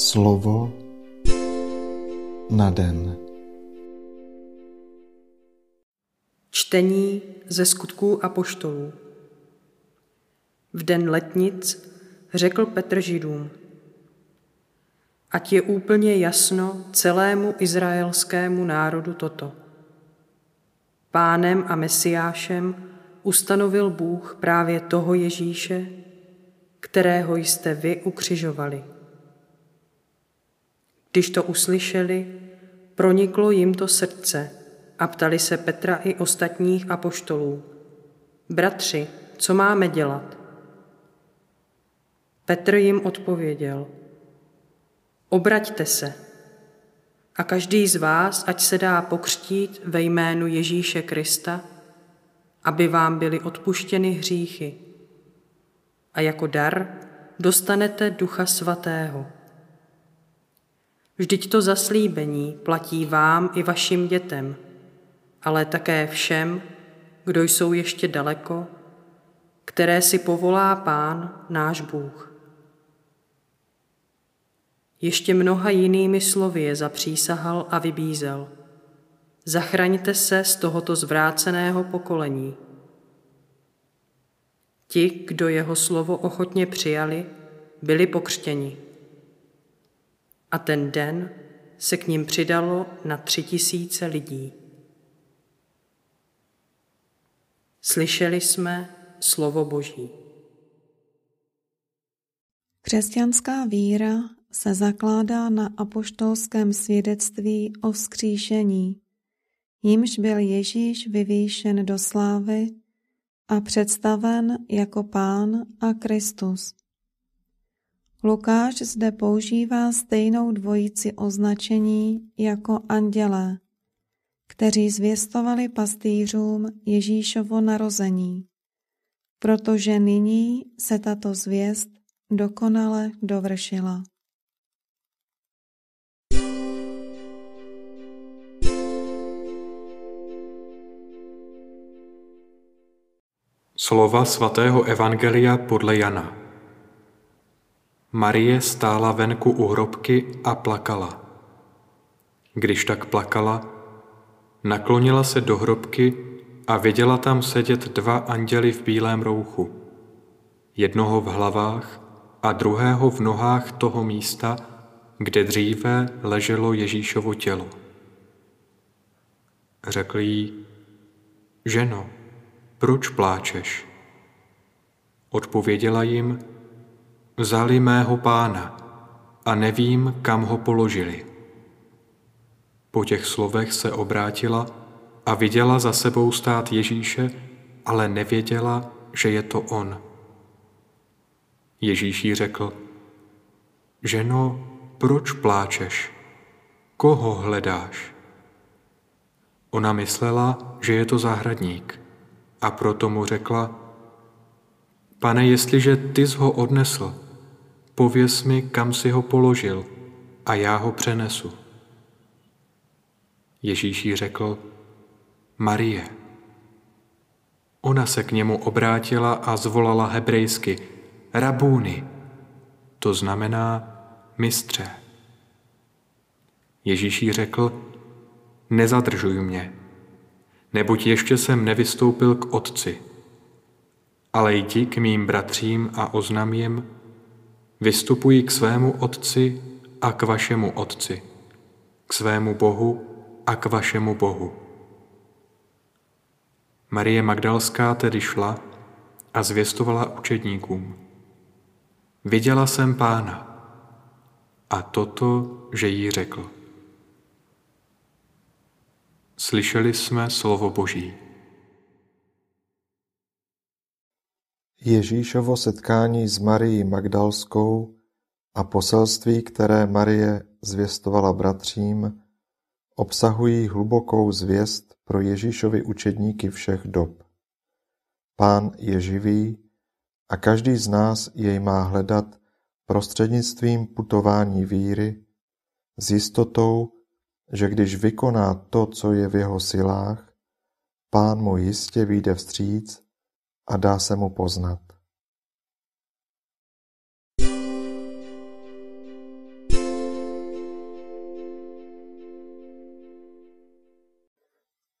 Slovo na den. Čtení ze skutků apoštolů. V den letnic řekl Petr Židům, ať je úplně jasno celému izraelskému národu toto. Pánem a Mesiášem ustanovil Bůh právě toho Ježíše, kterého jste vy ukřižovali. Když to uslyšeli, proniklo jim to srdce a ptali se Petra i ostatních apoštolů. Bratři, co máme dělat? Petr jim odpověděl. Obraťte se a každý z vás, ať se dá pokřtít ve jménu Ježíše Krista, aby vám byly odpuštěny hříchy. A jako dar dostanete Ducha Svatého. Vždyť to zaslíbení platí vám i vašim dětem, ale také všem, kdo jsou ještě daleko, které si povolá Pán náš Bůh. Ještě mnoha jinými slovy je zapřísahal a vybízel. Zachraňte se z tohoto zvráceného pokolení. Ti, kdo jeho slovo ochotně přijali, byli pokřtěni a ten den se k ním přidalo na tři tisíce lidí. Slyšeli jsme slovo Boží. Křesťanská víra se zakládá na apoštolském svědectví o vzkříšení, jímž byl Ježíš vyvýšen do slávy a představen jako Pán a Kristus. Lukáš zde používá stejnou dvojici označení jako andělé, kteří zvěstovali pastýřům Ježíšovo narození, protože nyní se tato zvěst dokonale dovršila. Slova svatého Evangelia podle Jana. Marie stála venku u hrobky a plakala. Když tak plakala, naklonila se do hrobky a viděla tam sedět dva anděli v bílém rouchu. Jednoho v hlavách a druhého v nohách toho místa, kde dříve leželo Ježíšovo tělo. Řekl jí, ženo, proč pláčeš? Odpověděla jim, Vzali mého pána a nevím, kam ho položili. Po těch slovech se obrátila a viděla za sebou stát Ježíše, ale nevěděla, že je to on. Ježíš jí řekl, ženo, proč pláčeš? Koho hledáš? Ona myslela, že je to zahradník a proto mu řekla, pane, jestliže ty jsi ho odnesl, pověz mi, kam si ho položil a já ho přenesu. Ježíš jí řekl, Marie. Ona se k němu obrátila a zvolala hebrejsky, Rabúny, to znamená mistře. Ježíš jí řekl, nezadržuj mě, neboť ještě jsem nevystoupil k Otci, ale jdi k mým bratřím a oznam jim, Vystupuji k svému Otci a k vašemu Otci, k svému Bohu a k vašemu Bohu. Marie Magdalská tedy šla a zvěstovala učedníkům. Viděla jsem pána a toto, že jí řekl. Slyšeli jsme slovo Boží. Ježíšovo setkání s Marií Magdalskou a poselství, které Marie zvěstovala bratřím, obsahují hlubokou zvěst pro Ježíšovi učedníky všech dob. Pán je živý a každý z nás jej má hledat prostřednictvím putování víry s jistotou, že když vykoná to, co je v jeho silách, pán mu jistě vyjde vstříc a dá se mu poznat.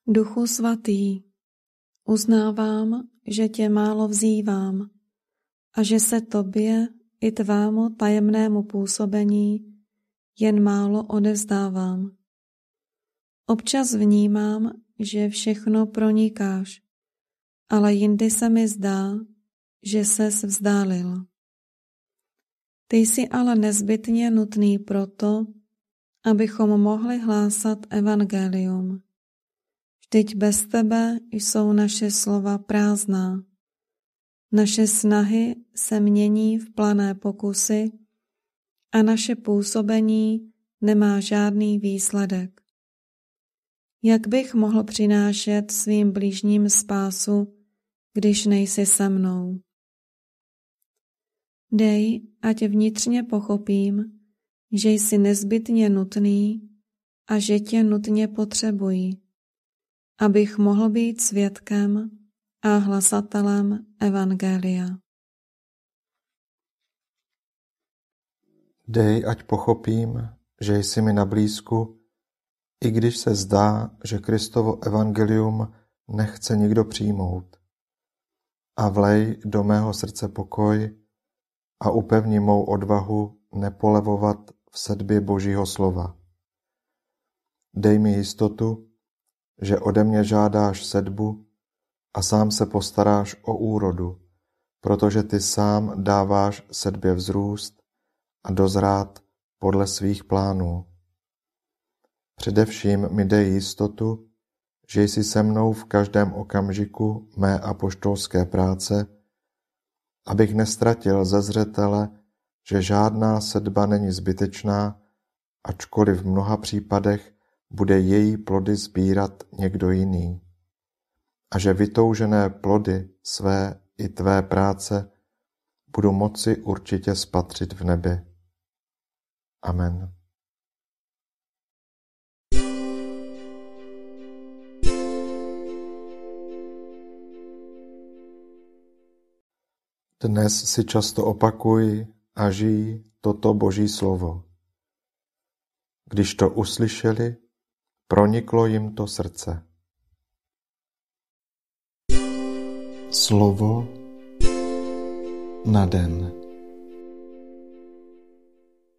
Duchu svatý, uznávám, že tě málo vzývám a že se tobě i tvému tajemnému působení jen málo odevzdávám. Občas vnímám, že všechno pronikáš ale jindy se mi zdá, že ses vzdálil. Ty jsi ale nezbytně nutný proto, abychom mohli hlásat evangelium. Vždyť bez tebe jsou naše slova prázdná. Naše snahy se mění v plané pokusy a naše působení nemá žádný výsledek. Jak bych mohl přinášet svým blížním spásu, když nejsi se mnou? Dej, ať vnitřně pochopím, že jsi nezbytně nutný a že tě nutně potřebuji, abych mohl být svědkem a hlasatelem Evangelia. Dej, ať pochopím, že jsi mi na blízku, i když se zdá, že Kristovo evangelium nechce nikdo přijmout. A vlej do mého srdce pokoj a upevni mou odvahu nepolevovat v sedbě Božího slova. Dej mi jistotu, že ode mě žádáš sedbu a sám se postaráš o úrodu, protože ty sám dáváš sedbě vzrůst a dozrát podle svých plánů. Především mi dej jistotu, že jsi se mnou v každém okamžiku mé apoštolské práce, abych nestratil ze zřetele, že žádná sedba není zbytečná, ačkoliv v mnoha případech bude její plody sbírat někdo jiný. A že vytoužené plody své i tvé práce budu moci určitě spatřit v nebi. Amen. Dnes si často opakuj a žij toto Boží slovo. Když to uslyšeli, proniklo jim to srdce. Slovo na den.